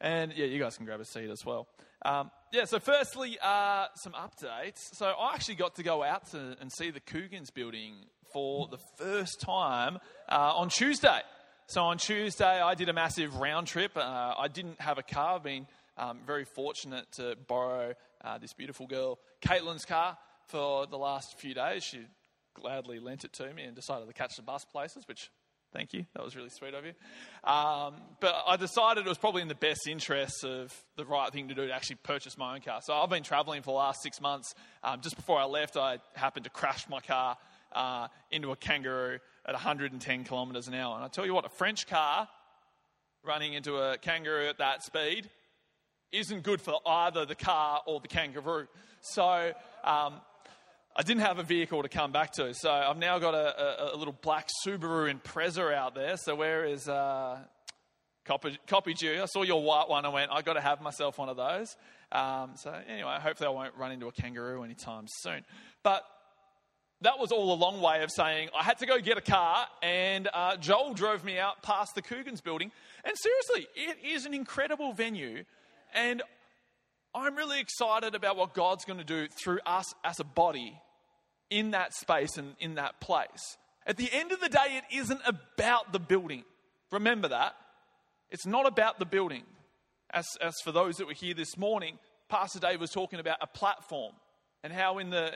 And yeah, you guys can grab a seat as well. Um, yeah, so firstly, uh, some updates. So I actually got to go out to, and see the Coogan's building for the first time uh, on Tuesday. So on Tuesday, I did a massive round trip. Uh, I didn't have a car. I've been um, very fortunate to borrow uh, this beautiful girl, Caitlin's car, for the last few days. She gladly lent it to me and decided to catch the bus places, which Thank you. That was really sweet of you. Um, but I decided it was probably in the best interests of the right thing to do to actually purchase my own car. So I've been traveling for the last six months. Um, just before I left, I happened to crash my car uh, into a kangaroo at 110 kilometres an hour. And I tell you what, a French car running into a kangaroo at that speed isn't good for either the car or the kangaroo. So um, I didn't have a vehicle to come back to, so I've now got a, a, a little black Subaru Impreza out there. So where is uh, Copy? I saw your white one and went, I've got to have myself one of those. Um, so anyway, hopefully I won't run into a kangaroo anytime soon. But that was all a long way of saying I had to go get a car, and uh, Joel drove me out past the Coogan's building. And seriously, it is an incredible venue, and I'm really excited about what God's going to do through us as a body in that space and in that place. At the end of the day, it isn't about the building. Remember that. It's not about the building. As, as for those that were here this morning, Pastor Dave was talking about a platform and how in the,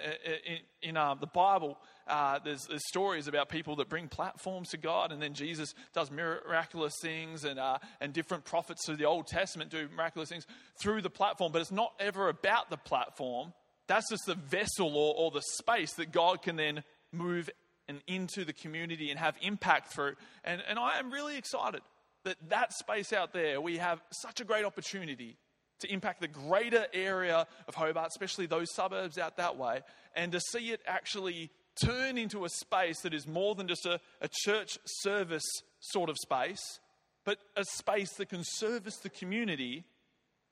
in, in uh, the Bible, uh, there's, there's, stories about people that bring platforms to God, and then Jesus does miraculous things, and, uh, and different prophets through the Old Testament do miraculous things through the platform, but it's not ever about the platform. That's just the vessel or, or the space that God can then move and into the community and have impact through. And, and I am really excited that that space out there, we have such a great opportunity to impact the greater area of Hobart, especially those suburbs out that way, and to see it actually turn into a space that is more than just a, a church service sort of space, but a space that can service the community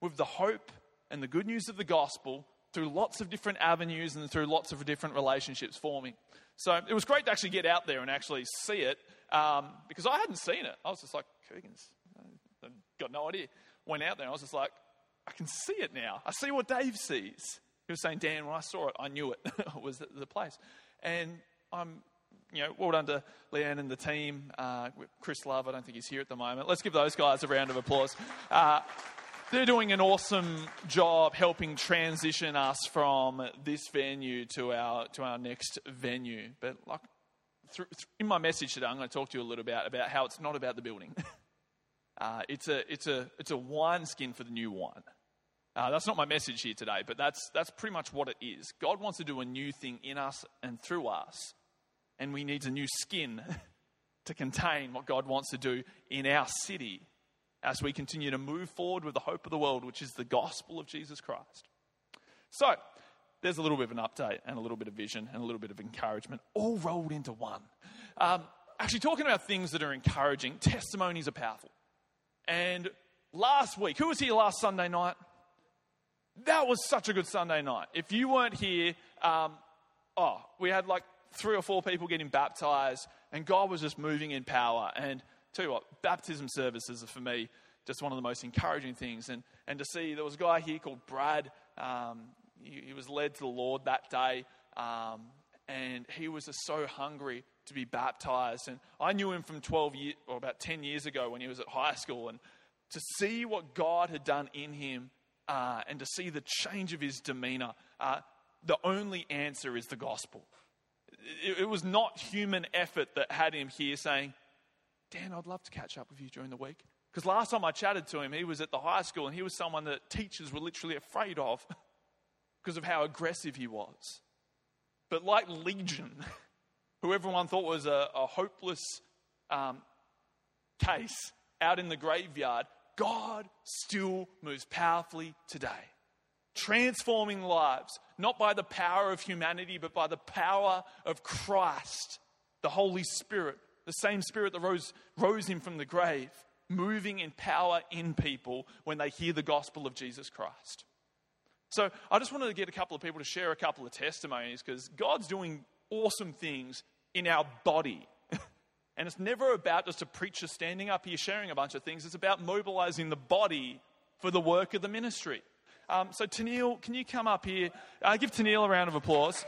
with the hope and the good news of the gospel through lots of different avenues and through lots of different relationships forming. So it was great to actually get out there and actually see it um, because I hadn't seen it. I was just like, Coogan's, I got no idea. Went out there and I was just like, I can see it now. I see what Dave sees. He was saying, Dan, when I saw it, I knew it was the, the, place. And I'm, you know, well done to Leanne and the team. Uh, Chris Love, I don't think he's here at the moment. Let's give those guys a round of applause. Uh, they're doing an awesome job helping transition us from this venue to our to our next venue. But like through, in my message today, I'm going to talk to you a little bit about, about how it's not about the building. Uh, it's, a, it's, a, it's a wineskin for the new wine. Uh, that's not my message here today, but that's, that's pretty much what it is. God wants to do a new thing in us and through us, and we need a new skin to contain what God wants to do in our city as we continue to move forward with the hope of the world, which is the gospel of Jesus Christ. So, there's a little bit of an update and a little bit of vision and a little bit of encouragement, all rolled into one. Um, actually, talking about things that are encouraging, testimonies are powerful. And last week, who was here last Sunday night? That was such a good Sunday night. If you weren't here, um, oh, we had like three or four people getting baptized, and God was just moving in power. And tell you what, baptism services are for me just one of the most encouraging things. And, and to see there was a guy here called Brad. Um, he, he, was led to the Lord that day, um, and he was just so hungry to be baptized. And I knew him from 12 years, or about 10 years ago when he was at high school. And to see what God had done in him uh, and to see the change of his demeanor, uh, the only answer is the gospel. It, it was not human effort that had him here saying, Dan, I'd love to catch up with you during the week. Because last time I chatted to him, he was at the high school and he was someone that teachers were literally afraid of because of how aggressive he was. But like Legion, who everyone thought was a, a hopeless um, case out in the graveyard, God still moves powerfully today, transforming lives, not by the power of humanity, but by the power of Christ, the Holy Spirit, the same Spirit that rose, rose him from the grave, moving in power in people when they hear the gospel of Jesus Christ. So I just wanted to get a couple of people to share a couple of testimonies because God's doing awesome things in our body. and it's never about just a preacher standing up here sharing a bunch of things, it's about mobilizing the body for the work of the ministry. Um, so, Tennille, can you come up here? Uh, give Tennille a round of applause.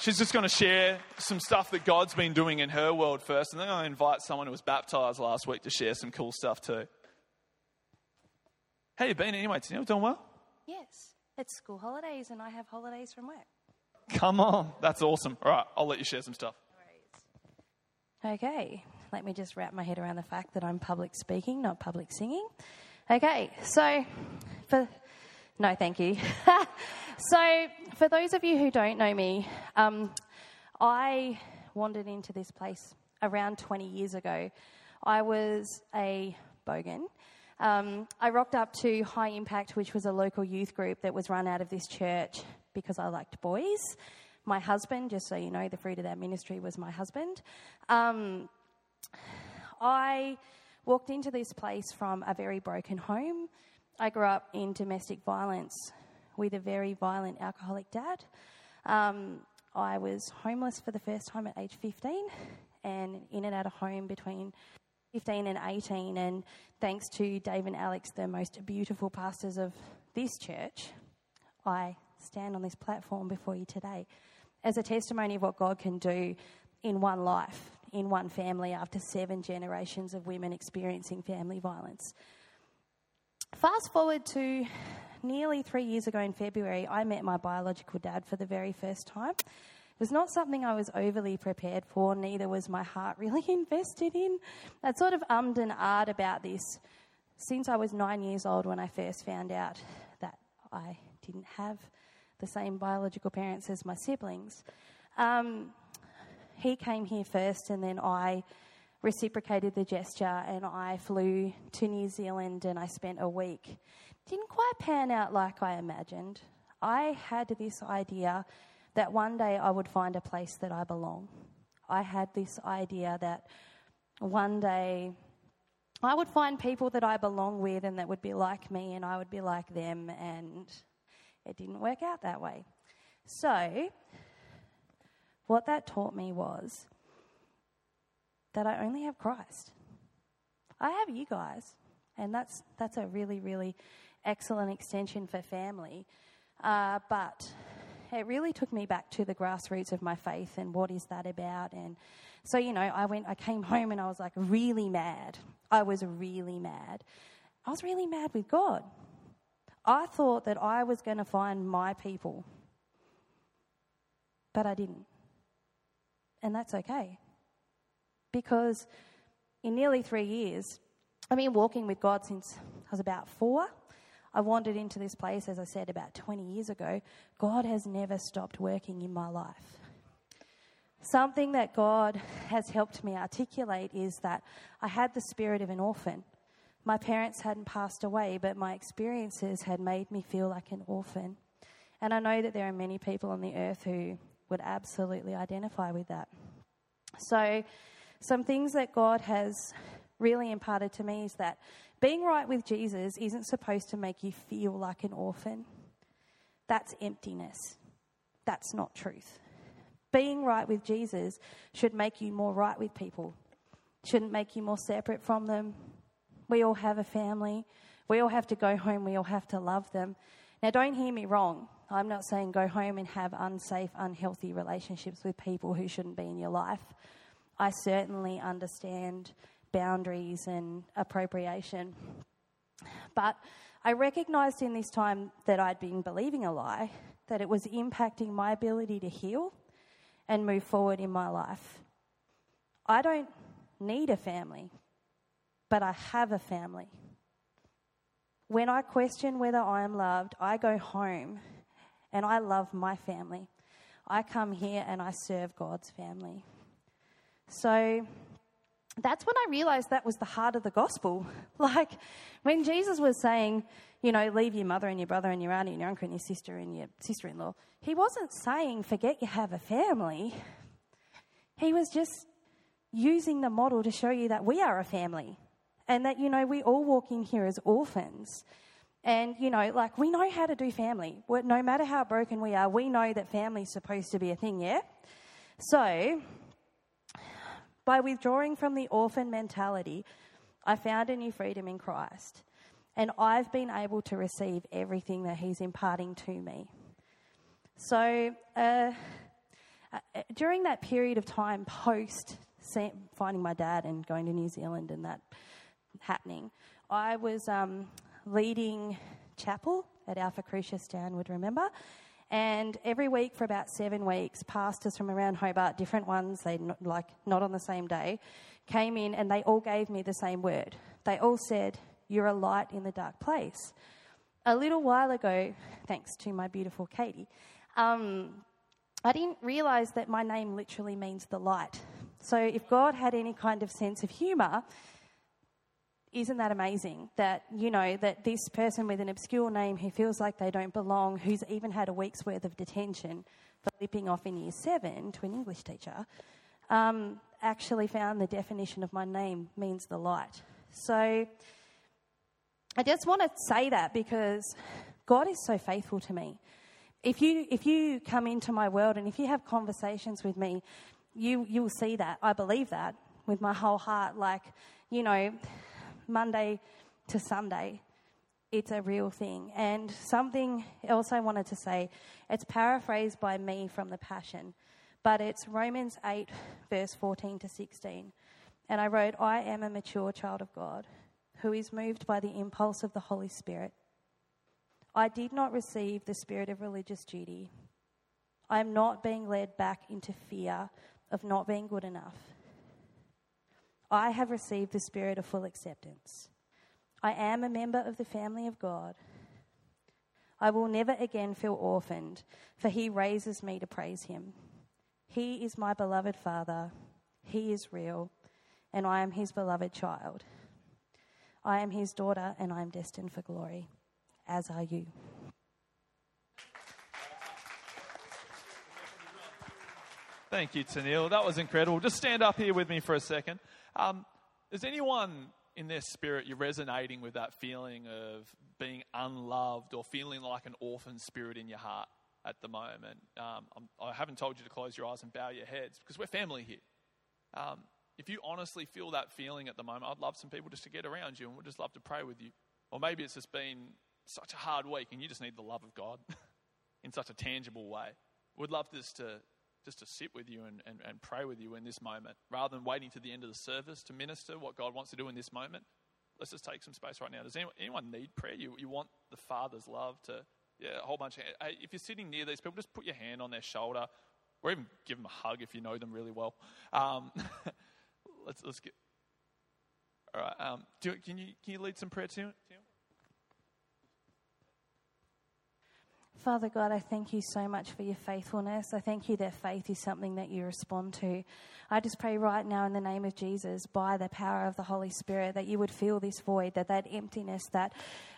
She's just going to share some stuff that God's been doing in her world first, and then I'll invite someone who was baptized last week to share some cool stuff too. How you been anyway, Tennille? Doing well? Yes, it's school holidays and I have holidays from work. Come on, that's awesome. All right, I'll let you share some stuff. Okay, let me just wrap my head around the fact that I'm public speaking, not public singing. Okay, so for no, thank you. so, for those of you who don't know me, um, I wandered into this place around 20 years ago. I was a bogan. Um, I rocked up to High Impact, which was a local youth group that was run out of this church because I liked boys. My husband, just so you know, the fruit of that ministry was my husband. Um, I walked into this place from a very broken home. I grew up in domestic violence with a very violent alcoholic dad. Um, I was homeless for the first time at age 15 and in and out of home between 15 and 18. And thanks to Dave and Alex, the most beautiful pastors of this church, I stand on this platform before you today as a testimony of what God can do in one life, in one family, after seven generations of women experiencing family violence. Fast forward to nearly three years ago in February, I met my biological dad for the very first time. It was not something I was overly prepared for, neither was my heart really invested in. I'd sort of ummed and ahed about this since I was nine years old when I first found out that I didn't have the same biological parents as my siblings. Um, he came here first, and then I reciprocated the gesture and I flew to New Zealand and I spent a week. Didn't quite pan out like I imagined. I had this idea that one day I would find a place that I belong. I had this idea that one day I would find people that I belong with and that would be like me and I would be like them, and it didn't work out that way. So, what that taught me was that I only have Christ. I have you guys, and that's that's a really really excellent extension for family. Uh, but it really took me back to the grassroots of my faith and what is that about. And so you know, I went, I came home and I was like really mad. I was really mad. I was really mad with God. I thought that I was going to find my people, but I didn't. And that's okay because in nearly three years, I've been walking with God since I was about four. I wandered into this place, as I said, about 20 years ago. God has never stopped working in my life. Something that God has helped me articulate is that I had the spirit of an orphan. My parents hadn't passed away, but my experiences had made me feel like an orphan. And I know that there are many people on the earth who would absolutely identify with that. So, some things that God has really imparted to me is that being right with Jesus isn't supposed to make you feel like an orphan. That's emptiness. That's not truth. Being right with Jesus should make you more right with people, shouldn't make you more separate from them. We all have a family. We all have to go home. We all have to love them. Now, don't hear me wrong. I'm not saying go home and have unsafe, unhealthy relationships with people who shouldn't be in your life. I certainly understand boundaries and appropriation. But I recognized in this time that I'd been believing a lie, that it was impacting my ability to heal and move forward in my life. I don't need a family, but I have a family. When I question whether I am loved, I go home and I love my family. I come here and I serve God's family. So that's when I realized that was the heart of the gospel. Like when Jesus was saying, you know, leave your mother and your brother and your auntie and your uncle and your sister and your sister in law, he wasn't saying forget you have a family. He was just using the model to show you that we are a family and that, you know, we all walk in here as orphans. And, you know, like we know how to do family. No matter how broken we are, we know that family is supposed to be a thing, yeah? So by withdrawing from the orphan mentality, I found a new freedom in Christ. And I've been able to receive everything that He's imparting to me. So, uh, uh during that period of time post finding my dad and going to New Zealand and that happening, I was um, leading chapel at Alpha Crucis, Dan would remember. And every week for about seven weeks, pastors from around Hobart, different ones, they not, like not on the same day, came in and they all gave me the same word. They all said, "You're a light in the dark place." A little while ago, thanks to my beautiful Katie, um, I didn't realize that my name literally means the light. So if God had any kind of sense of humor, isn't that amazing that you know that this person with an obscure name who feels like they don't belong who's even had a week's worth of detention for lipping off in year seven to an english teacher um, actually found the definition of my name means the light. So i just want to say that because god is so faithful to me. If you if you come into my world and if you have conversations with me you you'll see that. I believe that with my whole heart. Like you know Monday to Sunday. It's a real thing. And something else I wanted to say, it's paraphrased by me from the Passion, but it's Romans 8, verse 14 to 16. And I wrote, I am a mature child of God who is moved by the impulse of the Holy Spirit. I did not receive the spirit of religious duty. I am not being led back into fear of not being good enough. I have received the spirit of full acceptance. I am a member of the family of God. I will never again feel orphaned, for he raises me to praise him. He is my beloved Father. He is real, and I am his beloved child. I am his daughter, and I am destined for glory, as are you. Thank you, Tennille. That was incredible. Just stand up here with me for a second. Um, is anyone in their spirit you're resonating with that feeling of being unloved or feeling like an orphan spirit in your heart at the moment? Um, I have not told you to close your eyes and bow your heads because we're family here. Um, if you honestly feel that feeling at the moment, I'd love some people just to get around you and we'd just love to pray with you. Or maybe it's just been such a hard week and you just need the love of God in such a tangible way. We'd love this to just to sit with you and, and, and pray with you in this moment rather than waiting to the end of the service to minister what God wants to do in this moment. Let's just take some space right now. Does anyone, anyone need prayer? You, you want the Father's love to, yeah, a whole bunch of, hey, if you're sitting near these people, just put your hand on their shoulder or even give them a hug if you know them really well. Um, let's, let's get, all right. Um, do, can, you, can you lead some prayer to, to Father God, I thank you so much for your faithfulness. I thank you that faith is something that you respond to. I just pray right now in the name of Jesus, by the power of the Holy Spirit, that you would fill this void, that that emptiness, that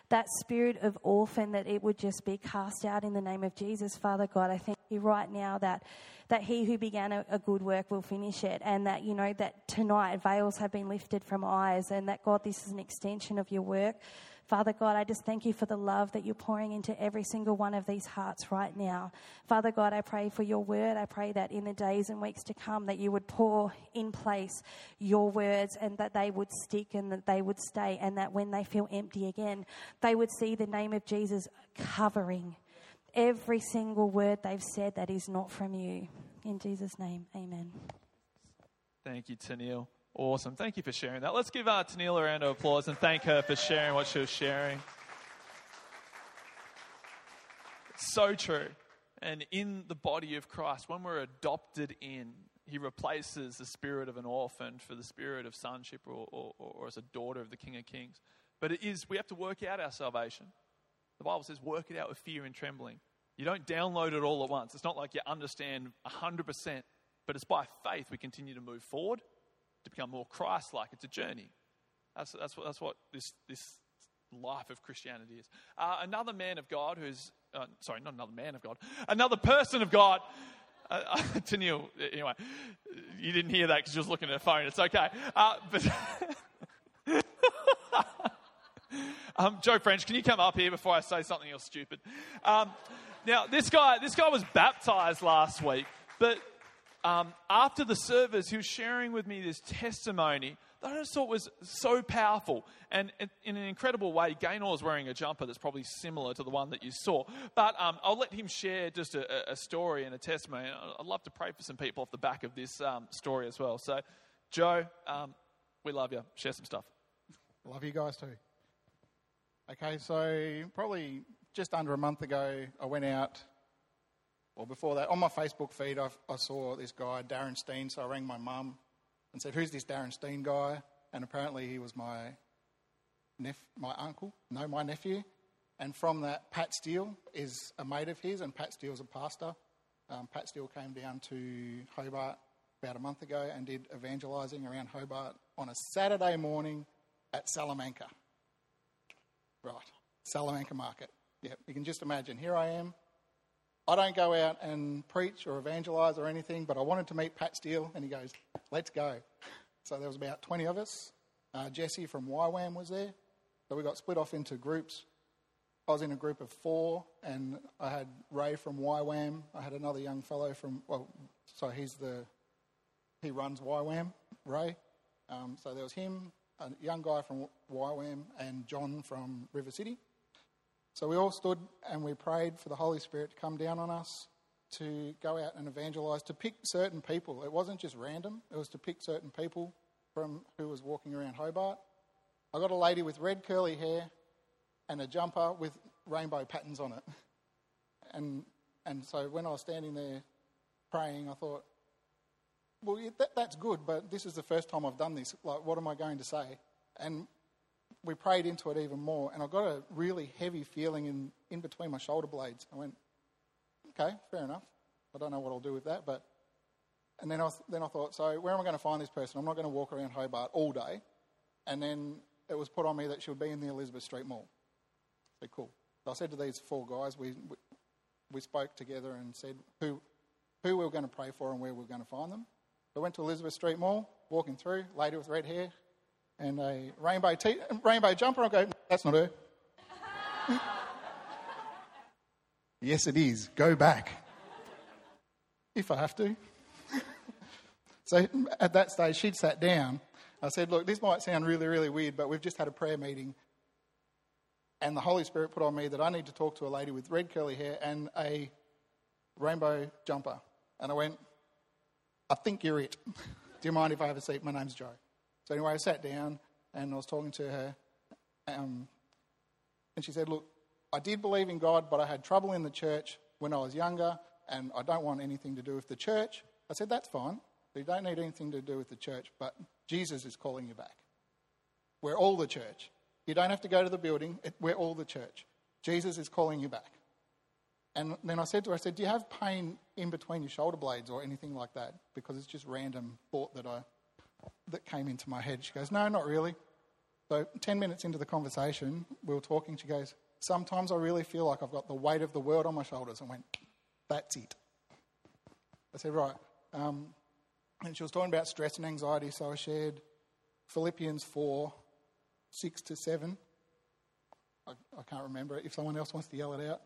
that spirit of orphan, that it would just be cast out in the name of Jesus. Father God, I thank you right now that that he who began a, a, good work will finish it, and that you know that tonight veils have been lifted from eyes, and that God, this is an extension of your work. Father God, I just thank you for the love that you're pouring into every single one of these hearts right now. Father God, I pray for your word. I pray that in the days and weeks to come that you would pour in place your words and that they would stick and that they would stay and that when they feel empty again, they would see the name of Jesus covering every single word they've said that is not from you. In Jesus' name, amen. Thank you, Tennille. Awesome. Thank you for sharing that. Let's give uh, Tennille a round of applause and thank her for sharing what she was sharing. So true. And in the body of Christ, when we're adopted in, he replaces the spirit of an orphan for the spirit of sonship or, or, or as a daughter of the King of Kings. But it is, we have to work out our salvation. The Bible says, work it out with fear and trembling. You don't download it all at once. It's not like you understand 100%, but it's by faith we continue to move forward to become more Christ like. It's a journey. That's, that's, what, that's what this, this life of Christianity is. Uh, another man of God who's, uh, sorry, not another man of God, another person of God. Uh, uh Tennille, anyway, you didn't hear that because you was looking at a phone. It's okay. Uh, but um, Joe French, can you come up here before I say something else stupid? Um, now, this guy, this guy was baptized last week, but um, after the service, he was sharing with me this testimony that I just thought was so powerful. And in, an incredible way, Gaynor's wearing a jumper that's probably similar to the one that you saw. But um, I'll let him share just a, a, story and a testimony. I'd love to pray for some people off the back of this um, story as well. So, Joe, um, we love you. Share some stuff. Love you guys too. Okay, so probably just under a month ago, I went out well, before that, on my Facebook feed, I, I saw this guy, Darren Steen, so I rang my mum and said, Who's this Darren Steen guy? And apparently he was my, nep- my uncle, no, my nephew. And from that, Pat Steele is a mate of his, and Pat Steele's a pastor. Um, Pat Steele came down to Hobart about a month ago and did evangelising around Hobart on a Saturday morning at Salamanca. Right, Salamanca Market. Yeah, you can just imagine. Here I am, I don't go out and preach or evangelize or anything, but I wanted to meet Pat Steele, and he goes, let's go. So there was about 20 of us. Uh, Jesse from YWAM was there. So we got split off into groups. I was in a group of four, and I had Ray from YWAM. I had another young fellow from, well, so he's the, he runs YWAM, Ray. Um, so there was him, a young guy from YWAM, and John from River City. So we all stood and we prayed for the Holy Spirit to come down on us, to go out and evangelize, to pick certain people. It wasn't just random, it was to pick certain people from who was walking around Hobart. I got a lady with red curly hair and a jumper with rainbow patterns on it. And, and so when I was standing there praying, I thought, well, that, that's good, but this is the first time I've done this. Like, what am I going to say? And we prayed into it even more, and I got a really heavy feeling in, in between my shoulder blades. I went, okay, fair enough. I don't know what I'll do with that, but. And then I, then I thought, so where am I going to find this person? I'm not going to walk around Hobart all day. And then it was put on me that she would be in the Elizabeth Street Mall. So cool. So I said to these four guys, we, we, we spoke together and said who, who we were going to pray for and where we were going to find them. So I went to Elizabeth Street Mall, walking through, lady with red hair, and a rainbow, te- rainbow jumper. I go, that's not her. yes, it is. Go back. If I have to. so at that stage, she'd sat down. I said, Look, this might sound really, really weird, but we've just had a prayer meeting. And the Holy Spirit put on me that I need to talk to a lady with red curly hair and a rainbow jumper. And I went, I think you're it. Do you mind if I have a seat? My name's Joe. So anyway, I sat down and I was talking to her, um, and she said, "Look, I did believe in God, but I had trouble in the church when I was younger, and I don't want anything to do with the church." I said, "That's fine. You don't need anything to do with the church, but Jesus is calling you back. We're all the church. You don't have to go to the building. We're all the church. Jesus is calling you back." And then I said to her, I said, Do you have pain in between your shoulder blades or anything like that? Because it's just random thought that I that came into my head. She goes, No, not really. So, 10 minutes into the conversation, we were talking. She goes, Sometimes I really feel like I've got the weight of the world on my shoulders. And went, That's it. I said, Right. Um, and she was talking about stress and anxiety, so I shared Philippians 4 6 to 7. I, I can't remember it. If someone else wants to yell it out.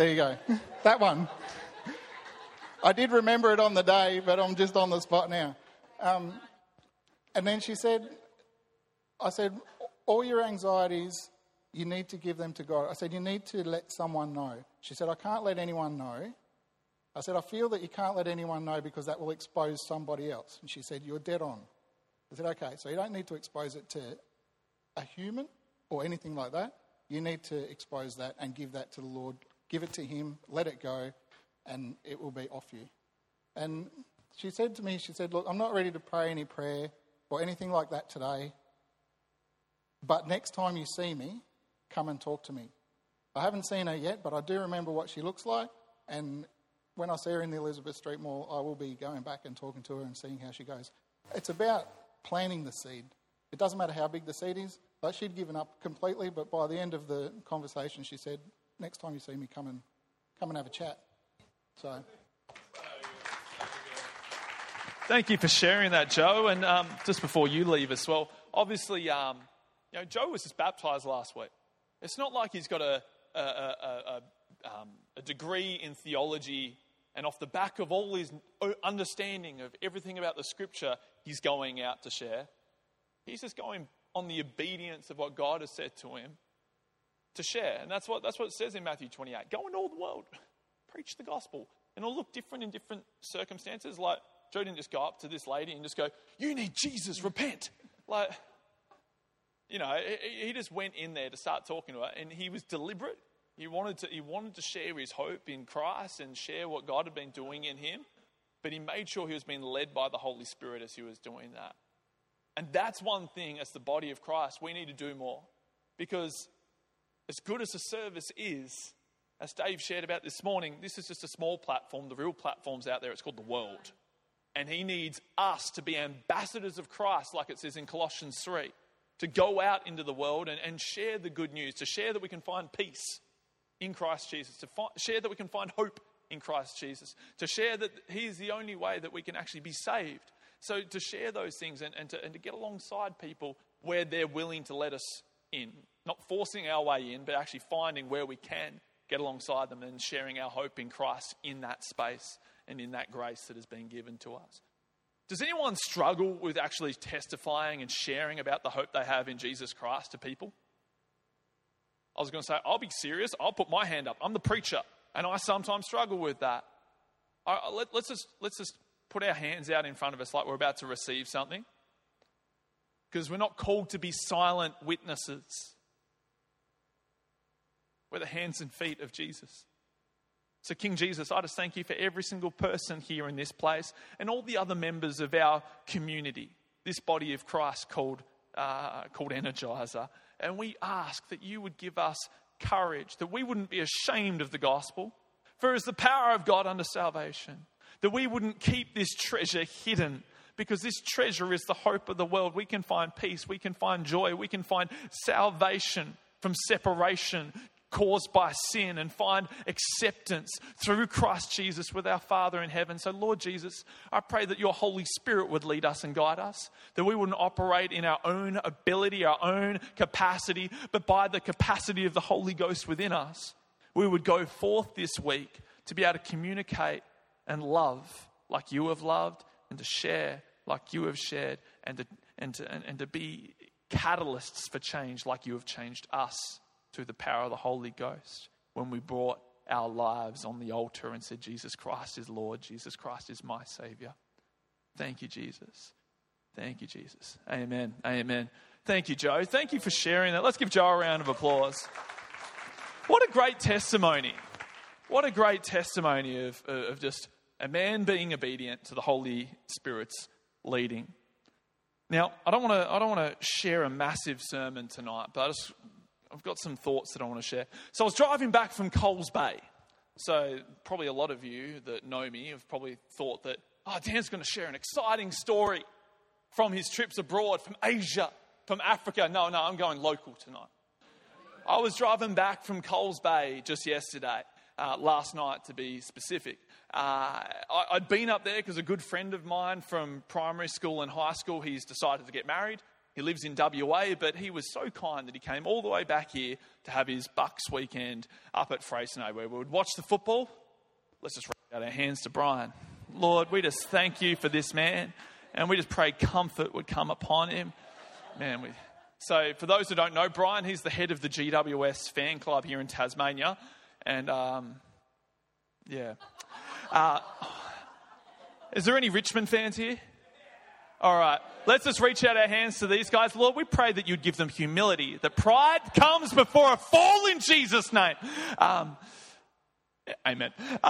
There you go. that one. I did remember it on the day, but I'm just on the spot now. Um, and then she said, I said, all your anxieties, you need to give them to God. I said, you need to let someone know. She said, I can't let anyone know. I said, I feel that you can't let anyone know because that will expose somebody else. And she said, You're dead on. I said, Okay, so you don't need to expose it to a human or anything like that. You need to expose that and give that to the Lord give it to Him, let it go, and it will be off you. And she said to me, She said, Look, I'm not ready to pray any prayer or anything like that today, but next time you see me, come and talk to me. I haven't seen her yet, but I do remember what she looks like, and when I see her in the Elizabeth Street Mall, I will be going back and talking to her and seeing how she goes. It's about planting the seed. It doesn't matter how big the seed is. but she'd given up completely, but by the end of the conversation, she said, next time you see me, come and come and have a chat. So. Thank you for sharing that, Joe. And um, just before you leave as well, obviously, um, you know, Joe was just baptized last week. It's not like he's got a a, a, a, um, a degree in theology, and off the back of all his understanding of everything about the scripture, he's going out to share. He's just going on the obedience of what God has said to him to share. And that's what, that's what it says in Matthew 28. Go into all the world, preach the gospel. And it'll look different in different circumstances. Like, Joe didn't just go up to this lady and just go, You need Jesus, repent. Like, you know, he just went in there to start talking to her, and he was deliberate. He wanted to, he wanted to share his hope in Christ and share what God had been doing in him, but he made sure he was being led by the Holy Spirit as he was doing that. And that's one thing as the body of Christ we need to do more. Because as good as the service is, as Dave shared about this morning, this is just a small platform. The real platform's out there. It's called the world. And he needs us to be ambassadors of Christ, like it says in Colossians 3, to go out into the world and, and share the good news, to share that we can find peace in Christ Jesus, to share that we can find hope in Christ Jesus, to share that he is the only way that we can actually be saved. So to share those things and, and, to, and to get alongside people where they're willing to let us in, not forcing our way in, but actually finding where we can get alongside them and sharing our hope in Christ in that space and in that grace that has been given to us. Does anyone struggle with actually testifying and sharing about the hope they have in Jesus Christ to people? I was going to say, I'll be serious. I'll put my hand up. I'm the preacher, and I sometimes struggle with that. let, let's, just, let's just put our hands out in front of us like we're about to receive something. Because we're not called to be silent witnesses. We're the hands and feet of Jesus. So, King Jesus, I just thank you for every single person here in this place and all the other members of our community, this body of Christ called, uh, called Energizer. And we ask that you would give us courage, that we wouldn't be ashamed of the gospel, for it's the power of God unto salvation, that we wouldn't keep this treasure hidden. Because this treasure is the hope of the world. We can find peace, we can find joy, we can find salvation from separation, caused by sin and find acceptance through Christ Jesus with our Father in heaven. So, Lord Jesus, I pray that your Holy Spirit would lead us and guide us, that we wouldn't operate in our own ability, our own capacity, but by the capacity of the Holy Ghost within us. We would go forth this week to be able to communicate and love like you have loved and to share like you have shared and to, and to, and, to be catalysts for change like you have changed us through the power of the Holy Ghost when we brought our lives on the altar and said, Jesus Christ is Lord, Jesus Christ is my Savior. Thank you, Jesus. Thank you, Jesus. Amen. Amen. Thank you, Joe. Thank you for sharing that. Let's give Joe a round of applause. What a great testimony. What a great testimony of, of just a man being obedient to the Holy Spirit's leading. Now, I don't want to I don't want to share a massive sermon tonight, but I just I've got some thoughts that I want to share. So I was driving back from Coles Bay. So probably a lot of you that know me have probably thought that, oh, Dan's going to share an exciting story from his trips abroad, from Asia, from Africa. No, no, I'm going local tonight. I was driving back from Coles Bay just yesterday, uh, last night to be specific. Uh, I, I'd been up there because a good friend of mine from primary school and high school, he's decided to get married. He lives in WA, but he was so kind that he came all the way back here to have his Bucks weekend up at Freycinet, where we would watch the football. Let's just raise out our hands to Brian. Lord, we just thank you for this man, and we just pray comfort would come upon him. Man, we. So, for those who don't know, Brian, he's the head of the GWS fan club here in Tasmania, and um, yeah. Uh, is there any Richmond fans here? All right. Let's just reach out our hands to these guys. Lord, we pray that you'd give them humility, that pride comes before a fall in Jesus' name. Um, amen.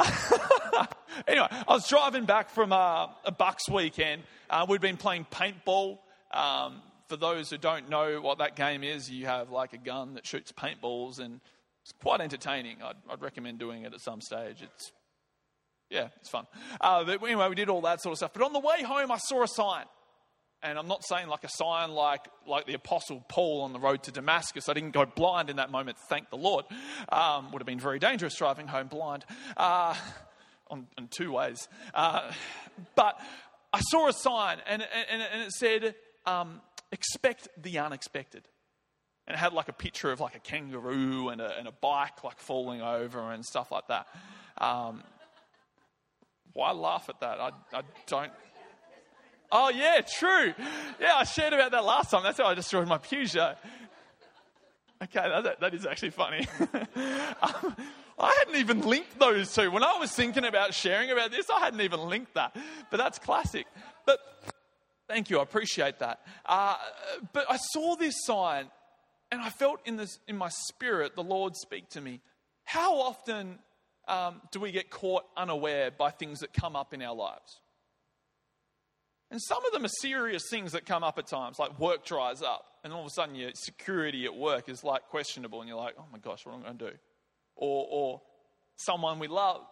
anyway, I was driving back from uh, a Bucks weekend. Uh, we'd been playing paintball. Um, for those who don't know what that game is, you have like a gun that shoots paintballs, and it's quite entertaining. I'd, I'd recommend doing it at some stage. It's yeah, it's fun. Uh, but anyway, we did all that sort of stuff. But on the way home, I saw a sign. And I'm not saying like a sign like, like the Apostle Paul on the road to Damascus. I didn't go blind in that moment, thank the Lord. Um, would have been very dangerous driving home blind uh, on, in two ways. Uh, but I saw a sign and, and, and it said, um, expect the unexpected. And it had like a picture of like a kangaroo and a, and a bike like falling over and stuff like that. Um, why laugh at that? I, I don't. Oh, yeah, true. Yeah, I shared about that last time. That's how I destroyed my Peugeot. Okay, that, that is actually funny. um, I hadn't even linked those two. When I was thinking about sharing about this, I hadn't even linked that. But that's classic. But thank you, I appreciate that. Uh, but I saw this sign and I felt in, this, in my spirit the Lord speak to me. How often um, do we get caught unaware by things that come up in our lives? And some of them are serious things that come up at times, like work dries up, and all of a sudden your security at work is like questionable, and you're like, oh my gosh, what am I going to do? Or, or someone we love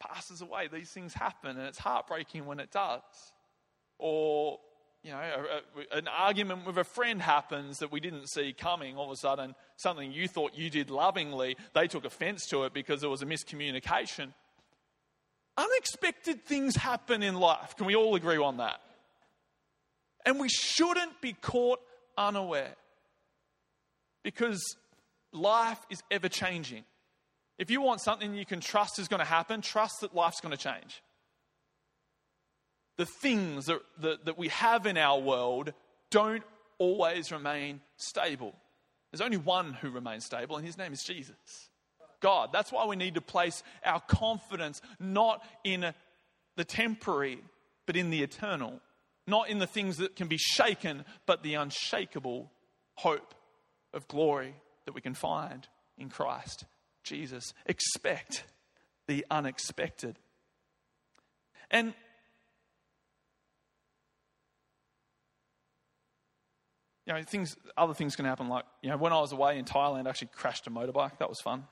passes away. These things happen, and it's heartbreaking when it does. Or, you know, a, a, an argument with a friend happens that we didn't see coming. All of a sudden, something you thought you did lovingly, they took offense to it because there was a miscommunication. Unexpected things happen in life. Can we all agree on that? And we shouldn't be caught unaware because life is ever changing. If you want something you can trust is going to happen, trust that life's going to change. The things that, that, that we have in our world don't always remain stable. There's only one who remains stable, and his name is Jesus. God. That's why we need to place our confidence not in the temporary, but in the eternal. Not in the things that can be shaken, but the unshakable hope of glory that we can find in Christ Jesus. Expect the unexpected. And you know, things, other things can happen. Like, you know, when I was away in Thailand, I actually crashed a motorbike. That was fun.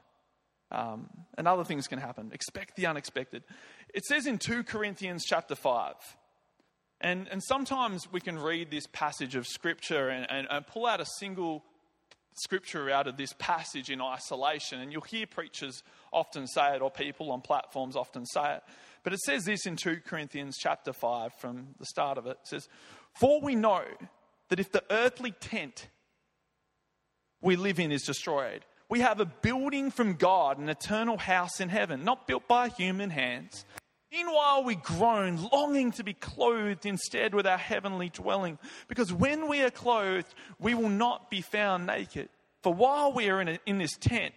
Um, and other things can happen. Expect the unexpected. It says in 2 Corinthians chapter 5, and, and sometimes we can read this passage of scripture and, and, and pull out a single scripture out of this passage in isolation. And you'll hear preachers often say it, or people on platforms often say it. But it says this in 2 Corinthians chapter 5 from the start of it. It says, For we know that if the earthly tent we live in is destroyed, we have a building from God, an eternal house in heaven, not built by human hands. Meanwhile, we groan, longing to be clothed instead with our heavenly dwelling, because when we are clothed, we will not be found naked. For while we are in, a, in this tent,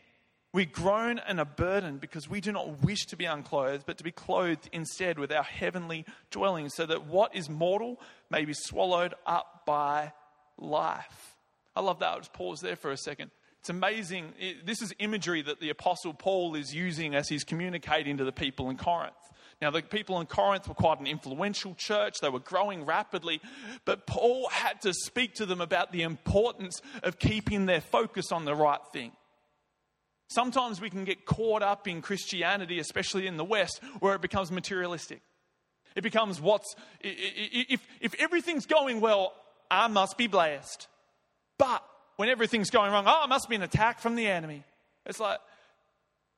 we groan and are burdened because we do not wish to be unclothed, but to be clothed instead with our heavenly dwelling, so that what is mortal may be swallowed up by life. I love that. I'll just pause there for a second. It's amazing. This is imagery that the Apostle Paul is using as he's communicating to the people in Corinth. Now, the people in Corinth were quite an influential church. They were growing rapidly. But Paul had to speak to them about the importance of keeping their focus on the right thing. Sometimes we can get caught up in Christianity, especially in the West, where it becomes materialistic. It becomes what's, if, if everything's going well, I must be blessed. But when everything's going wrong, oh, it must be an attack from the enemy. It's like,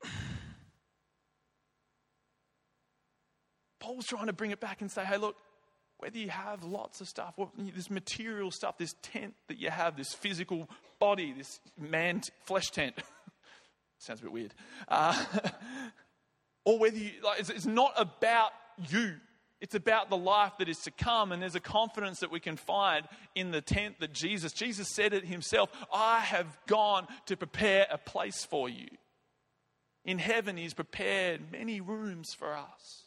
Paul's trying to bring it back and say, hey, look, whether you have lots of stuff, this material stuff, this tent that you have, this physical body, this man flesh tent, sounds a bit weird, uh, or whether you, like, it's, it's not about you. It's about the life that is to come, and there's a confidence that we can find in the tent that Jesus, Jesus said it himself, I have gone to prepare a place for you. In heaven, he's prepared many rooms for us.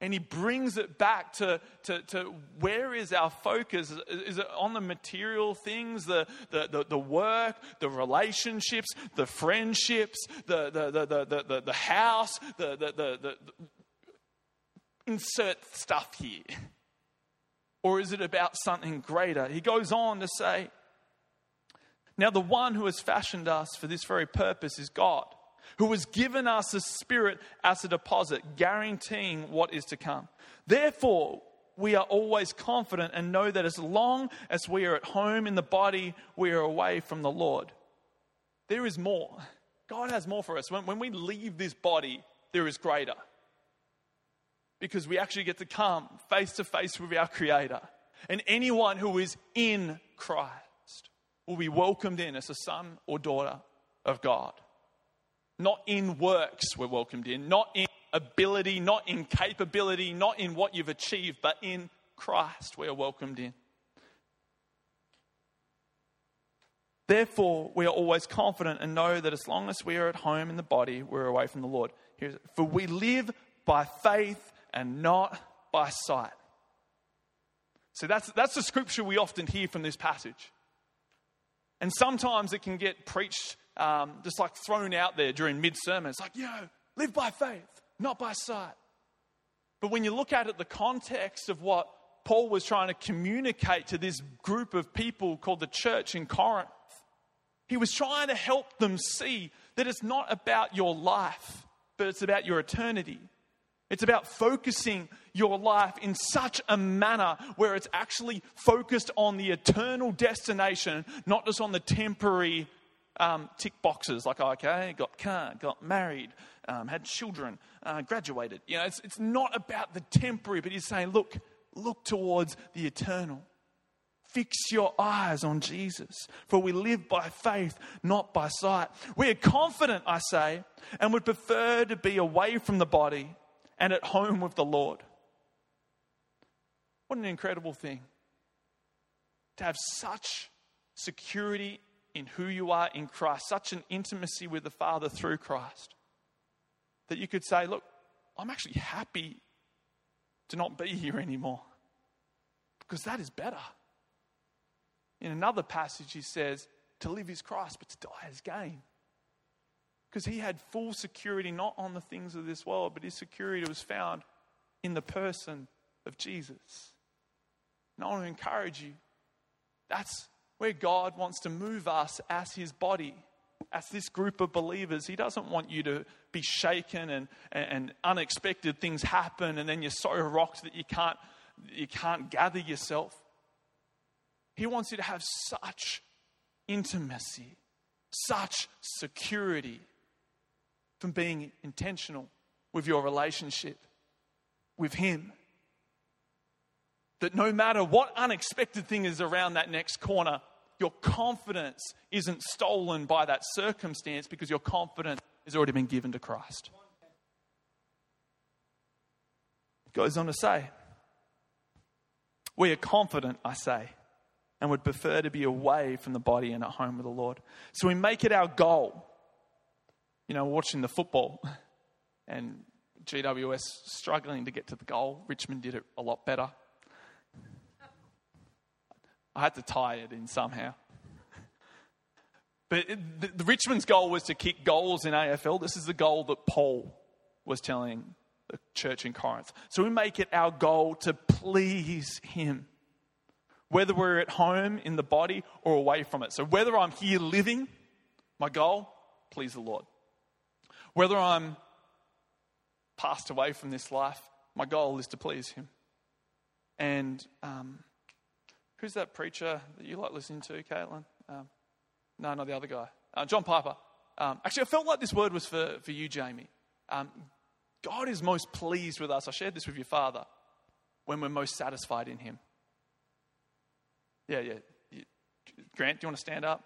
And he brings it back to, to, to where is our focus? Is it on the material things, the, the, the, the work, the relationships, the friendships, the, the, the, the, the, the house, the, the, the, the, insert stuff here? Or is it about something greater? He goes on to say, Now the one who has fashioned us for this very purpose is God, who has given us a spirit as a deposit, guaranteeing what is to come. Therefore, we are always confident and know that as long as we are at home in the body, we are away from the Lord. There is more. God has more for us. When, when we leave this body, there is greater because we actually get to come face to face with our Creator and anyone who is in Christ. will be welcomed in as a son or daughter of God. Not in works we're welcomed in, not in ability, not in capability, not in what you've achieved, but in Christ we are welcomed in. Therefore, we are always confident and know that as long as we are at home in the body, we're away from the Lord. Here's, For we live by faith and not by sight. So that's, that's the scripture we often hear from this passage. And sometimes it can get preached um, just like thrown out there during mid sermon. It's like, you know, live by faith, not by sight. But when you look at it, the context of what Paul was trying to communicate to this group of people called the church in Corinth, he was trying to help them see that it's not about your life, but it's about your eternity. It's about focusing your life in such a manner where it's actually focused on the eternal destination, not just on the temporary um, tick boxes like, okay, got car, got married, um, had children, uh, graduated. You know, it's, it's not about the temporary, but he's saying, look, look towards the eternal. Fix your eyes on Jesus, for we live by faith, not by sight. We are confident, I say, and would prefer to be away from the body and at home with the Lord. What an incredible thing to have such security in who you are in Christ, such an intimacy with the Father through Christ, that you could say, Look, I'm actually happy to not be here anymore because that is better. In another passage, he says, To live is Christ, but to die is gain. Because he had full security not on the things of this world, but his security was found in the person of Jesus. And I want to encourage you. That's where God wants to move us as his body, as this group of believers. He doesn't want you to be shaken and, and unexpected things happen and then you're so rocked that you can't, you can't gather yourself. He wants you to have such intimacy, such security from being intentional with your relationship with Him. That no matter what unexpected thing is around that next corner, your confidence isn't stolen by that circumstance because your confidence has already been given to Christ. It goes on to say, We are confident, I say, and would prefer to be away from the body and at home with the Lord. So we make it our goal. You know, watching the football and GWS struggling to get to the goal. Richmond did it a lot better. I had to tie it in somehow. But it, the, the Richmond's goal was to kick goals in AFL. This is the goal that Paul was telling the church in Corinth. So we make it our goal to please him whether we're at home in the body or away from it. So, whether I'm here living, my goal, please the Lord. Whether I'm passed away from this life, my goal is to please Him. And um, who's that preacher that you like listening to, Caitlin? Um, no, not the other guy. Uh, John Piper. Um, actually, I felt like this word was for, for you, Jamie. Um, God is most pleased with us. I shared this with your father when we're most satisfied in Him. Yeah, yeah. Grant, do you want to stand up?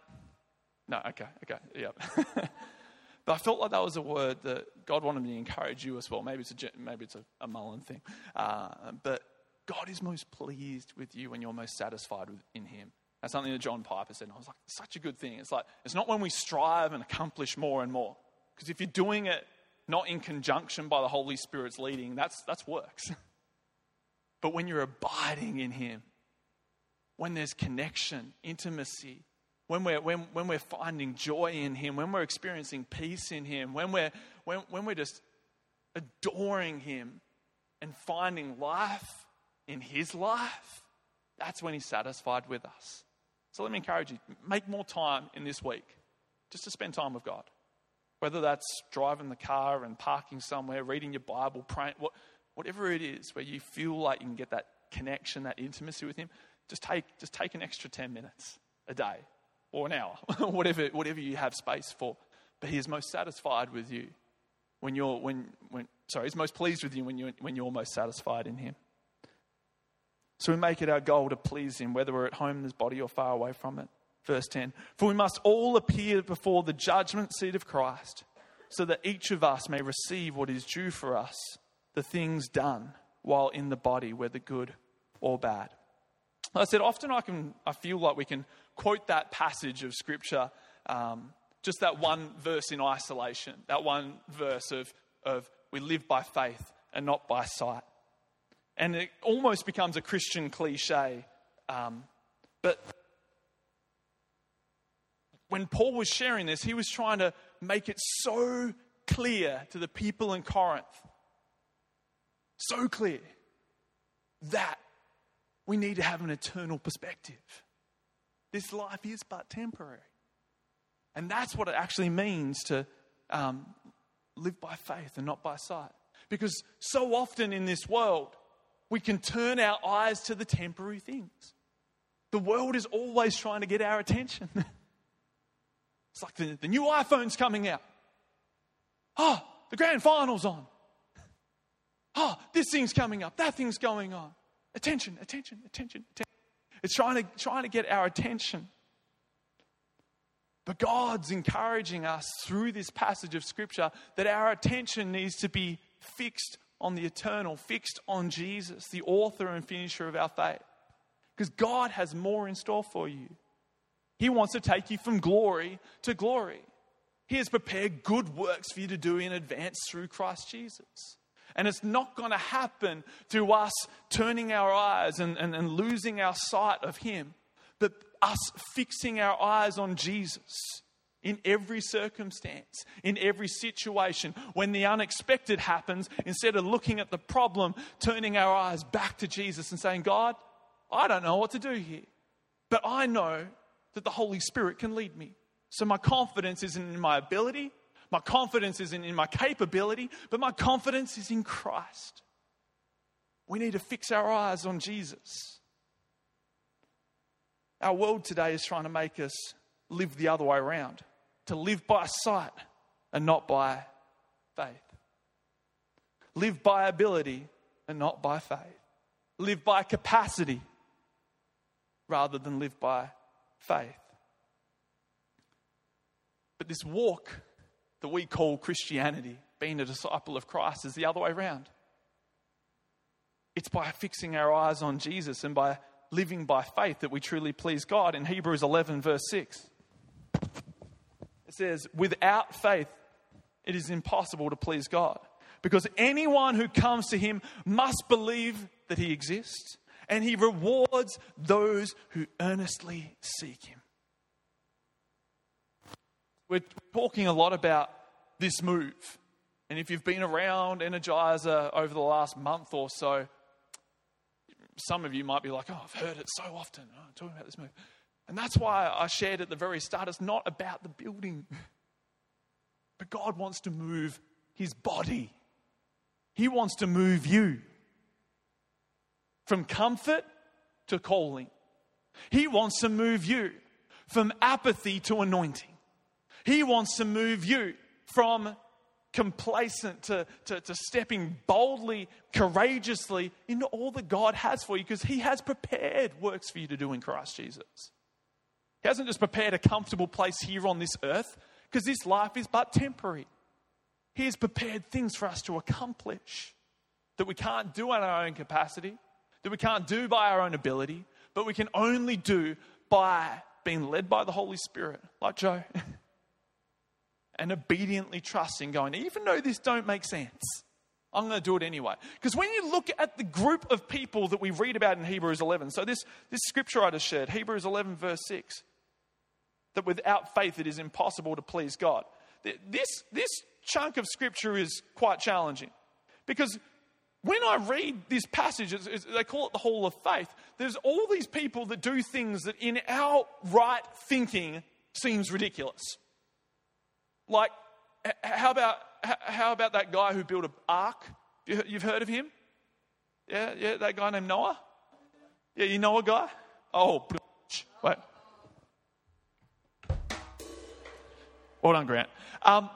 No, okay, okay, yeah. but I felt like that was a word that God wanted me to encourage you as well. Maybe it's a maybe it's a, a Mullen thing, uh, but God is most pleased with you when you're most satisfied with, in Him. That's something that John Piper said, and I was like, such a good thing. It's like it's not when we strive and accomplish more and more, because if you're doing it not in conjunction by the Holy Spirit's leading, that's that's works. but when you're abiding in Him, when there's connection, intimacy, when we're, when, when we're finding joy in Him, when we're experiencing peace in Him, when we're, when, when we're just adoring Him and finding life in His life, that's when He's satisfied with us. So let me encourage you make more time in this week just to spend time with God. Whether that's driving the car and parking somewhere, reading your Bible, praying, whatever it is, where you feel like you can get that connection, that intimacy with Him, just take, just take an extra 10 minutes a day or an hour, whatever, whatever you have space for. But He is most satisfied with you when you're, when, when, sorry, He's most pleased with you when you're, when you're most satisfied in Him. So we make it our goal to please Him, whether we're at home in His body or far away from it. verse 10. For we must all appear before the judgment seat of Christ, so that each of us may receive what is due for us, the things done while in the body, whether good or bad. I said, often I, can, I feel like we can quote that passage of Scripture, um, just that one verse in isolation, that one verse of, of we live by faith and not by sight. And it almost becomes a Christian cliche. Um, but when Paul was sharing this, he was trying to make it so clear to the people in Corinth, so clear that we need to have an eternal perspective. This life is but temporary. And that's what it actually means to um, live by faith and not by sight. Because so often in this world, we can turn our eyes to the temporary things. The world is always trying to get our attention. it's like the, the new iPhone's coming out. Oh, the grand final's on. Oh, this thing's coming up, that thing's going on. Attention, attention, attention, attention. It's trying to, trying to get our attention. But God's encouraging us through this passage of Scripture that our attention needs to be fixed on the eternal, fixed on Jesus, the author and finisher of our faith. Because God has more in store for you. He wants to take you from glory to glory. He has prepared good works for you to do in advance through Christ Jesus. And it's not going to happen through us turning our eyes and, and, and losing our sight of Him, but us fixing our eyes on Jesus in every circumstance, in every situation. When the unexpected happens, instead of looking at the problem, turning our eyes back to Jesus and saying, God, I don't know what to do here, but I know that the Holy Spirit can lead me. So my confidence isn't in my ability, my confidence isn't in my capability, but my confidence is in Christ. We need to fix our eyes on Jesus. Our world today is trying to make us live the other way around, to live by sight and not by faith. Live by ability and not by faith. Live by capacity rather than live by faith. But this walk that we call Christianity, being a disciple of Christ, is the other way around. It's by fixing our eyes on Jesus and by living by faith that we truly please God. In Hebrews 11, verse 6, it says, Without faith, it is impossible to please God. Because anyone who comes to him must believe that he exists, and he rewards those who earnestly seek him. We're talking a lot about this move. And if you've been around Energizer over the last month or so, some of you might be like, oh, I've heard it so often. Oh, I'm talking about this move. And that's why I shared at the very start it's not about the building, but God wants to move his body. He wants to move you from comfort to calling. He wants to move you from apathy to anointing. He wants to move you from complacent to, to, to stepping boldly, courageously into all that God has for you because He has prepared works for you to do in Christ Jesus. He hasn't just prepared a comfortable place here on this earth because this life is but temporary. He has prepared things for us to accomplish that we can't do in our own capacity, that we can't do by our own ability, but we can only do by being led by the Holy Spirit, like Joe. and obediently trusting, going, even though this don't make sense, I'm going to do it anyway. Because when you look at the group of people that we read about in Hebrews 11, so this, this scripture I just shared, Hebrews 11, verse 6, that without faith it is impossible to please God. This, this chunk of scripture is quite challenging because when I read this passage, it's, it's, they call it the Hall of Faith. There's all these people that do things that in our right thinking seems ridiculous. Like, how about, how about that guy who built an ark? You've heard of him? Yeah, yeah, that guy named Noah? Yeah, you know a guy? Oh, wait. Well done, Grant. Um,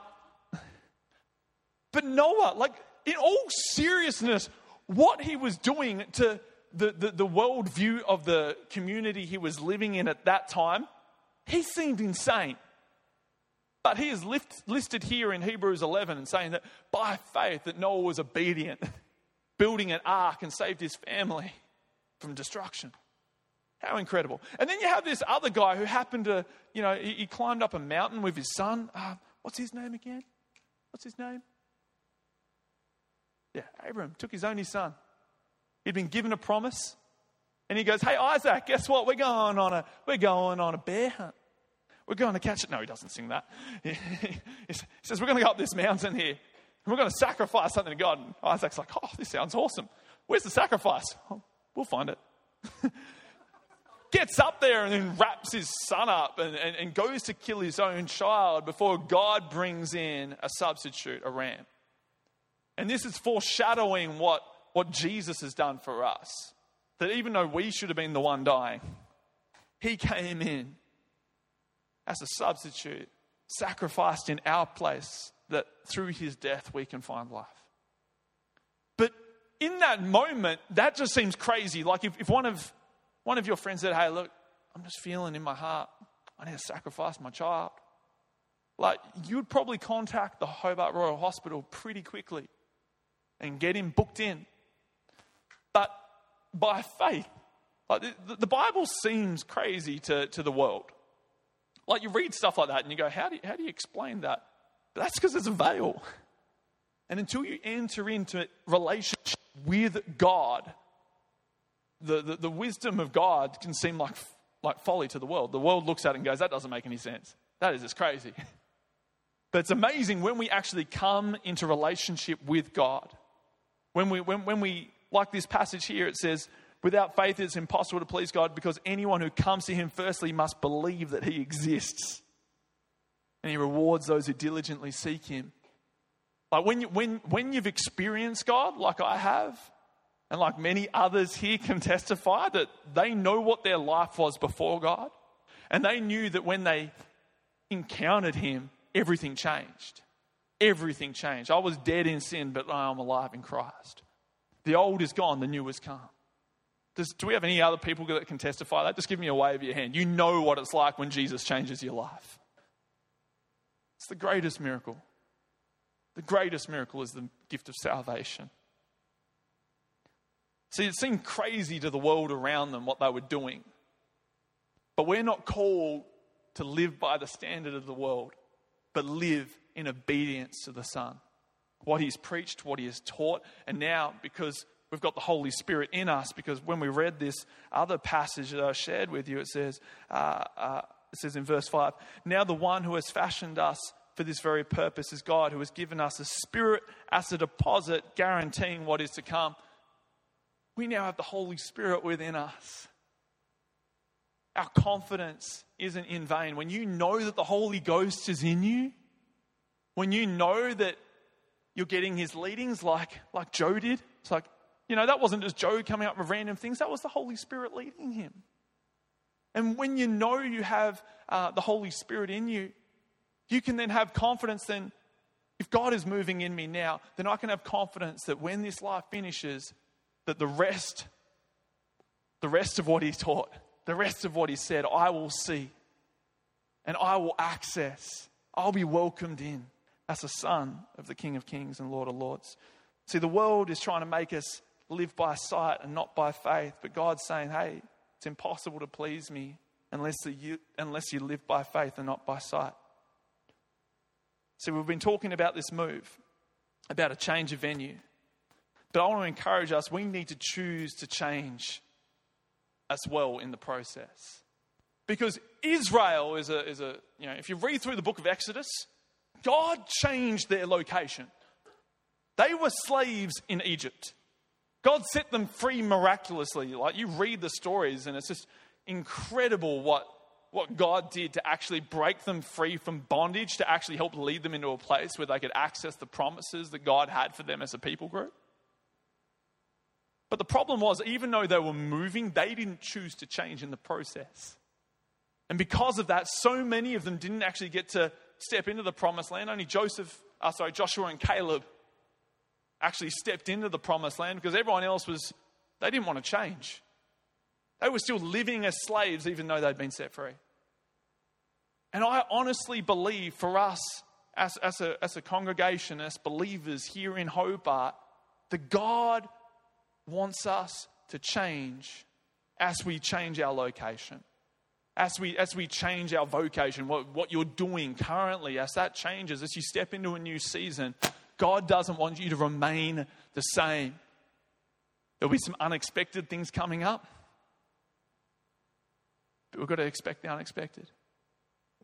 but Noah, like, in all seriousness, what he was doing to the, the, the worldview of the community he was living in at that time he seemed insane. But he is lift, listed here in Hebrews 11 and saying that by faith that Noah was obedient, building an ark and saved his family from destruction. How incredible. And then you have this other guy who happened to, you know, he, he climbed up a mountain with his son. Uh, what's his name again? What's his name? Yeah, Abram took his only son. He'd been given a promise. And he goes, Hey, Isaac, guess what? We're going on a, we're going on a bear hunt. We're going to catch it. No, he doesn't sing that. He says, We're going to go up this mountain here. And we're going to sacrifice something to God. And Isaac's like, Oh, this sounds awesome. Where's the sacrifice? Oh, we'll find it. Gets up there and then wraps his son up and, and, and goes to kill his own child before God brings in a substitute, a ram. And this is foreshadowing what, what Jesus has done for us. That even though we should have been the one dying, he came in as a substitute, sacrificed in our place, that through his death we can find life. But in that moment, that just seems crazy. Like if, if one, of, one of your friends said, Hey, look, I'm just feeling in my heart, I need to sacrifice my child. Like, you would probably contact the Hobart Royal Hospital pretty quickly and get him booked in. But by faith, like the, the Bible seems crazy to, to the world. Like you read stuff like that and you go, how do you, how do you explain that? But that's because there's a veil. And until you enter into a relationship with God, the, the, the, wisdom of God can seem like, like folly to the world. The world looks at it and goes, that doesn't make any sense. That is just crazy. But it's amazing when we actually come into relationship with God. When we, when, when we, like this passage here, it says, Without faith, it's impossible to please God because anyone who comes to Him firstly must believe that He exists. And He rewards those who diligently seek Him. Like when, you, when, when you've experienced God, like I have, and like many others here can testify, that they know what their life was before God, and they knew that when they encountered Him, everything changed. Everything changed. I was dead in sin, but I am alive in Christ. The old is gone, the new has come. Does, do we have any other people that can testify that? Just give me a wave of your hand. You know what it's like when Jesus changes your life. It's the greatest miracle. The greatest miracle is the gift of salvation. See, it seemed crazy to the world around them what they were doing. But we're not called to live by the standard of the world, but live in obedience to the Son. What He's preached, what He has taught, and now because we've got the Holy Spirit in us because when we read this other passage that I shared with you, it says, uh, uh, it says in verse 5, Now the one who has fashioned us for this very purpose is God, who has given us a spirit as a deposit, guaranteeing what is to come. We now have the Holy Spirit within us. Our confidence isn't in vain. When you know that the Holy Ghost is in you, when you know that you're getting his leadings like, like Joe did, it's like, you know, that wasn't just Joe coming up with random things, that was the Holy Spirit leading him. And when you know you have uh, the Holy Spirit in you, you can then have confidence then, if God is moving in me now, then I can have confidence that when this life finishes, that the rest, the rest of what He taught, the rest of what He said, I will see and I will access. I'll be welcomed in as a son of the King of Kings and Lord of Lords. See, the world is trying to make us live by sight and not by faith. But God's saying, hey, it's impossible to please me unless you, unless you live by faith and not by sight. See, we've been talking about this move, about a change of venue. But I want to encourage us, we need to choose to change as well in the process. Because Israel is a, is a, you know, if you read through the book of Exodus, God changed their location. They were slaves in Egypt. God set them free miraculously. Like you read the stories, and it's just incredible what, what God did to actually break them free from bondage, to actually help lead them into a place where they could access the promises that God had for them as a people group. But the problem was, even though they were moving, they didn't choose to change in the process. And because of that, so many of them didn't actually get to step into the promised land. Only Joseph, uh, sorry, Joshua and Caleb actually stepped into the promised land because everyone else was, they didn't want to change. They were still living as slaves even though they'd been set free. And I honestly believe for us as, as, a, as a congregation, as believers here in Hobart, that God wants us to change as we change our location, as we, as we change our vocation, what, what you're doing currently, as that changes, as you step into a new season, God doesn't want you to remain the same. There'll be some unexpected things coming up, but we've got to expect the unexpected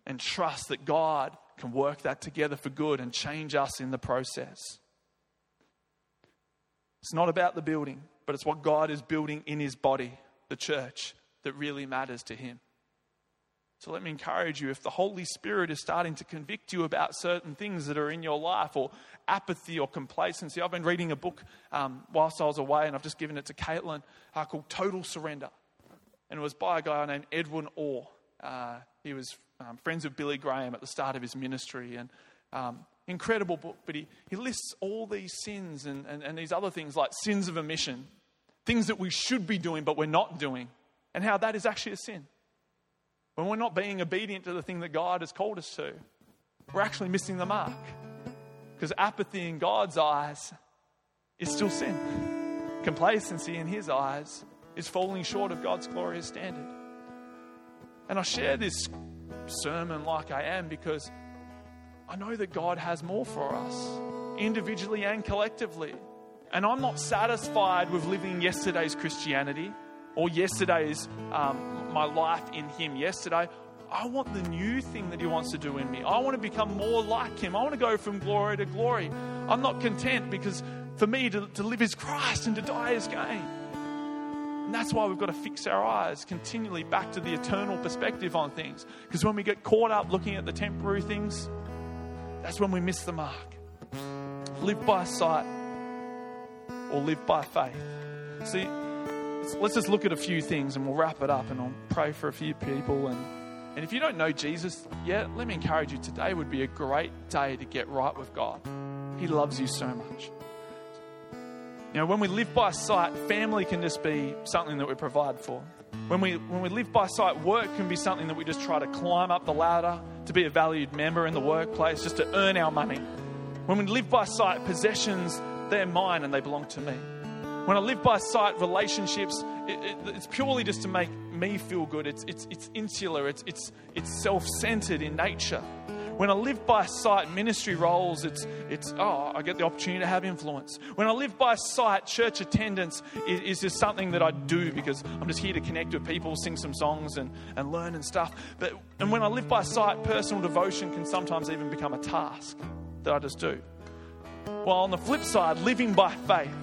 and trust that God can work that together for good and change us in the process. It's not about the building, but it's what God is building in His body, the church, that really matters to Him. So let me encourage you if the Holy Spirit is starting to convict you about certain things that are in your life or apathy or complacency. I've been reading a book um, whilst I was away and I've just given it to Caitlin uh, called Total Surrender. And it was by a guy named Edwin Orr. Uh, he was um, friends with Billy Graham at the start of his ministry. And um, incredible book, but he, he lists all these sins and, and, and these other things like sins of omission, things that we should be doing but we're not doing, and how that is actually a sin. When we're not being obedient to the thing that God has called us to, we're actually missing the mark. Because apathy in God's eyes is still sin. Complacency in His eyes is falling short of God's glorious standard. And I share this sermon like I am because I know that God has more for us, individually and collectively. And I'm not satisfied with living yesterday's Christianity or yesterday's um, my life in Him yesterday. I want the new thing that He wants to do in me. I want to become more like Him. I want to go from glory to glory. I'm not content because for me to, to live is Christ and to die is gain. And that's why we've got to fix our eyes continually back to the eternal perspective on things. Because when we get caught up looking at the temporary things, that's when we miss the mark. Live by sight or live by faith. See, let's just look at a few things and we'll wrap it up and I'll pray for a few people. And, and if you don't know Jesus yet, let me encourage you today would be a great day to get right with God. He loves you so much. You know, when we live by sight, family can just be something that we provide for. When we, when we live by sight, work can be something that we just try to climb up the ladder to be a valued member in the workplace, just to earn our money. When we live by sight, possessions, they're mine and they belong to me. When I live by sight, relationships, it, it, it's purely just to make me feel good. It's, it's, it's insular, it's, it's, it's self centered in nature. When I live by sight, ministry roles, it's, it's, oh, I get the opportunity to have influence. When I live by sight, church attendance is, is just something that I do because I'm just here to connect with people, sing some songs and, and learn and stuff. But, and when I live by sight, personal devotion can sometimes even become a task that I just do. While on the flip side, living by faith,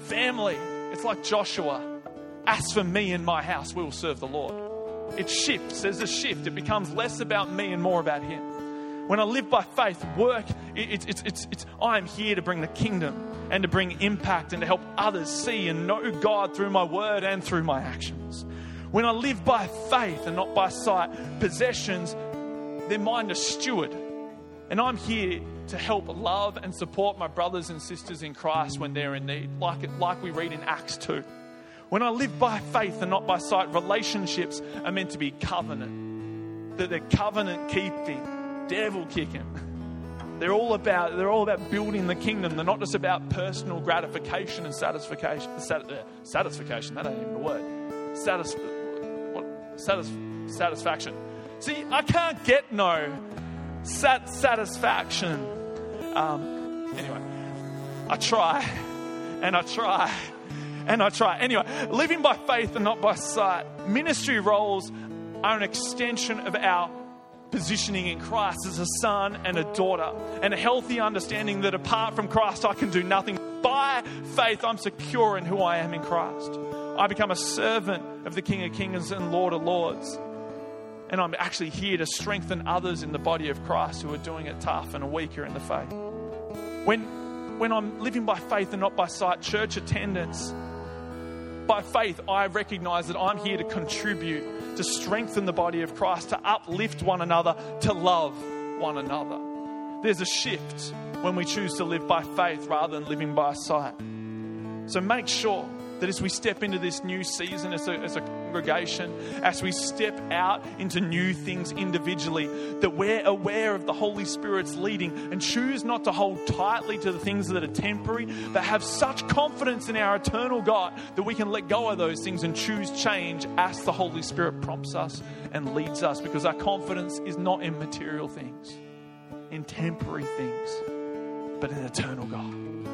family, it's like Joshua. As for me and my house, we will serve the Lord. It shifts. There's a shift. It becomes less about me and more about Him. When I live by faith, work, it's, it's, it's, it's, I'm here to bring the kingdom and to bring impact and to help others see and know God through my word and through my actions. When I live by faith and not by sight, possessions, they're mine to steward. And I'm here to help love and support my brothers and sisters in Christ when they're in need, like, like we read in Acts 2. When I live by faith and not by sight, relationships are meant to be covenant, that they're covenant keeping devil kicking. They're all about they're all about building the kingdom. They're not just about personal gratification and satisfaction. Sat, uh, satisfaction, that ain't even a word. Satis, what, satis, satisfaction. See, I can't get no sat, satisfaction. Um, anyway, I try and I try and I try. Anyway, living by faith and not by sight. Ministry roles are an extension of our positioning in Christ as a son and a daughter, and a healthy understanding that apart from Christ, I can do nothing. By faith, I'm secure in who I am in Christ. I become a servant of the King of Kings and Lord of Lords. And I'm actually here to strengthen others in the body of Christ who are doing it tough and are weaker in the faith. When, when I'm living by faith and not by sight, church attendance, by faith, I recognize that I'm here to contribute to strengthen the body of Christ, to uplift one another, to love one another. There's a shift when we choose to live by faith rather than living by sight. So make sure that as we step into this new season as a, as a congregation, as we step out into new things individually, that we're aware of the Holy Spirit's leading and choose not to hold tightly to the things that are temporary, but have such confidence in our eternal God that we can let go of those things and choose change as the Holy Spirit prompts us and leads us because our confidence is not in material things, in temporary things, but in eternal God.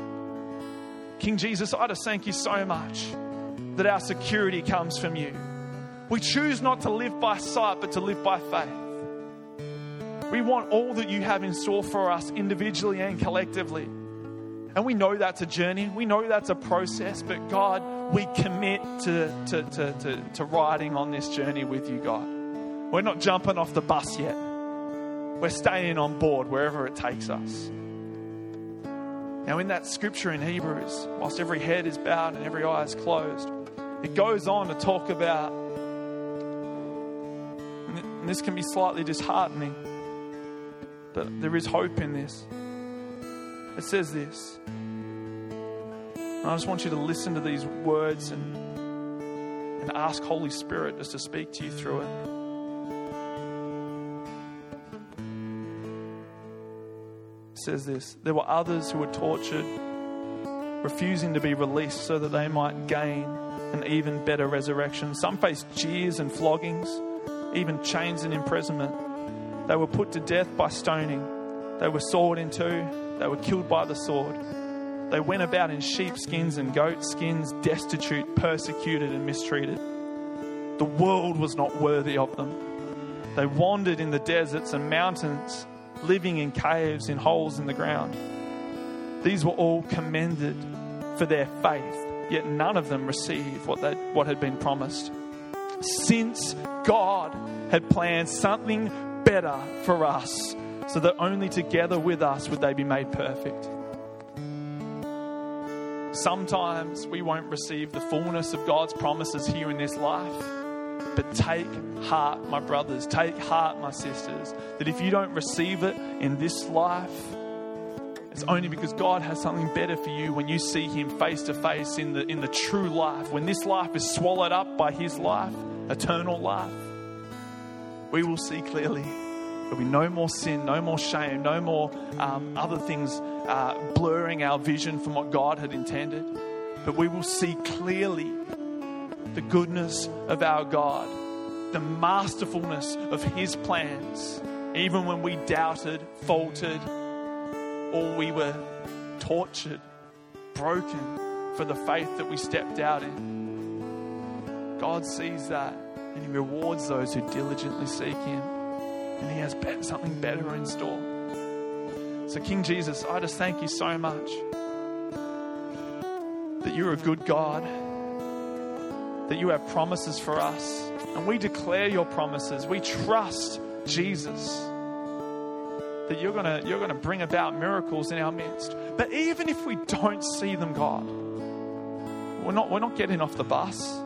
King Jesus, I just thank you so much that our security comes from you. We choose not to live by sight, but to live by faith. We want all that you have in store for us individually and collectively. And we know that's a journey, we know that's a process, but God, we commit to, to, to, to, to riding on this journey with you, God. We're not jumping off the bus yet, we're staying on board wherever it takes us. Now, in that scripture in Hebrews, whilst every head is bowed and every eye is closed, it goes on to talk about, and this can be slightly disheartening, but there is hope in this. It says this. And I just want you to listen to these words and, and ask Holy Spirit just to speak to you through it. Says this There were others who were tortured, refusing to be released so that they might gain an even better resurrection. Some faced jeers and floggings, even chains and imprisonment. They were put to death by stoning. They were sawed in two. They were killed by the sword. They went about in sheepskins and goat skins, destitute, persecuted, and mistreated. The world was not worthy of them. They wandered in the deserts and mountains living in caves, in holes in the ground. These were all commended for their faith, yet none of them received what, they, what had been promised. Since God had planned something better for us, so that only together with us would they be made perfect. Sometimes we won't receive the fullness of God's promises here in this life but take heart, my brothers, take heart, my sisters, that if you don't receive it in this life, it's only because God has something better for you when you see Him face to face in the, in the true life. When this life is swallowed up by His life, eternal life, we will see clearly. There'll be no more sin, no more shame, no more um, other things uh, blurring our vision from what God had intended. But we will see clearly the goodness of our God, the masterfulness of His plans, even when we doubted, faltered, or we were tortured, broken for the faith that we stepped out in. God sees that and He rewards those who diligently seek Him, and He has something better in store. So, King Jesus, I just thank you so much that you're a good God that you have promises for us. And we declare your promises. We trust Jesus that you're going you're to bring about miracles in our midst. But even if we don't see them, God, we're not we're not getting off the bus.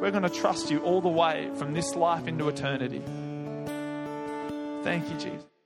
We're going to trust you all the way from this life into eternity. Thank you, Jesus.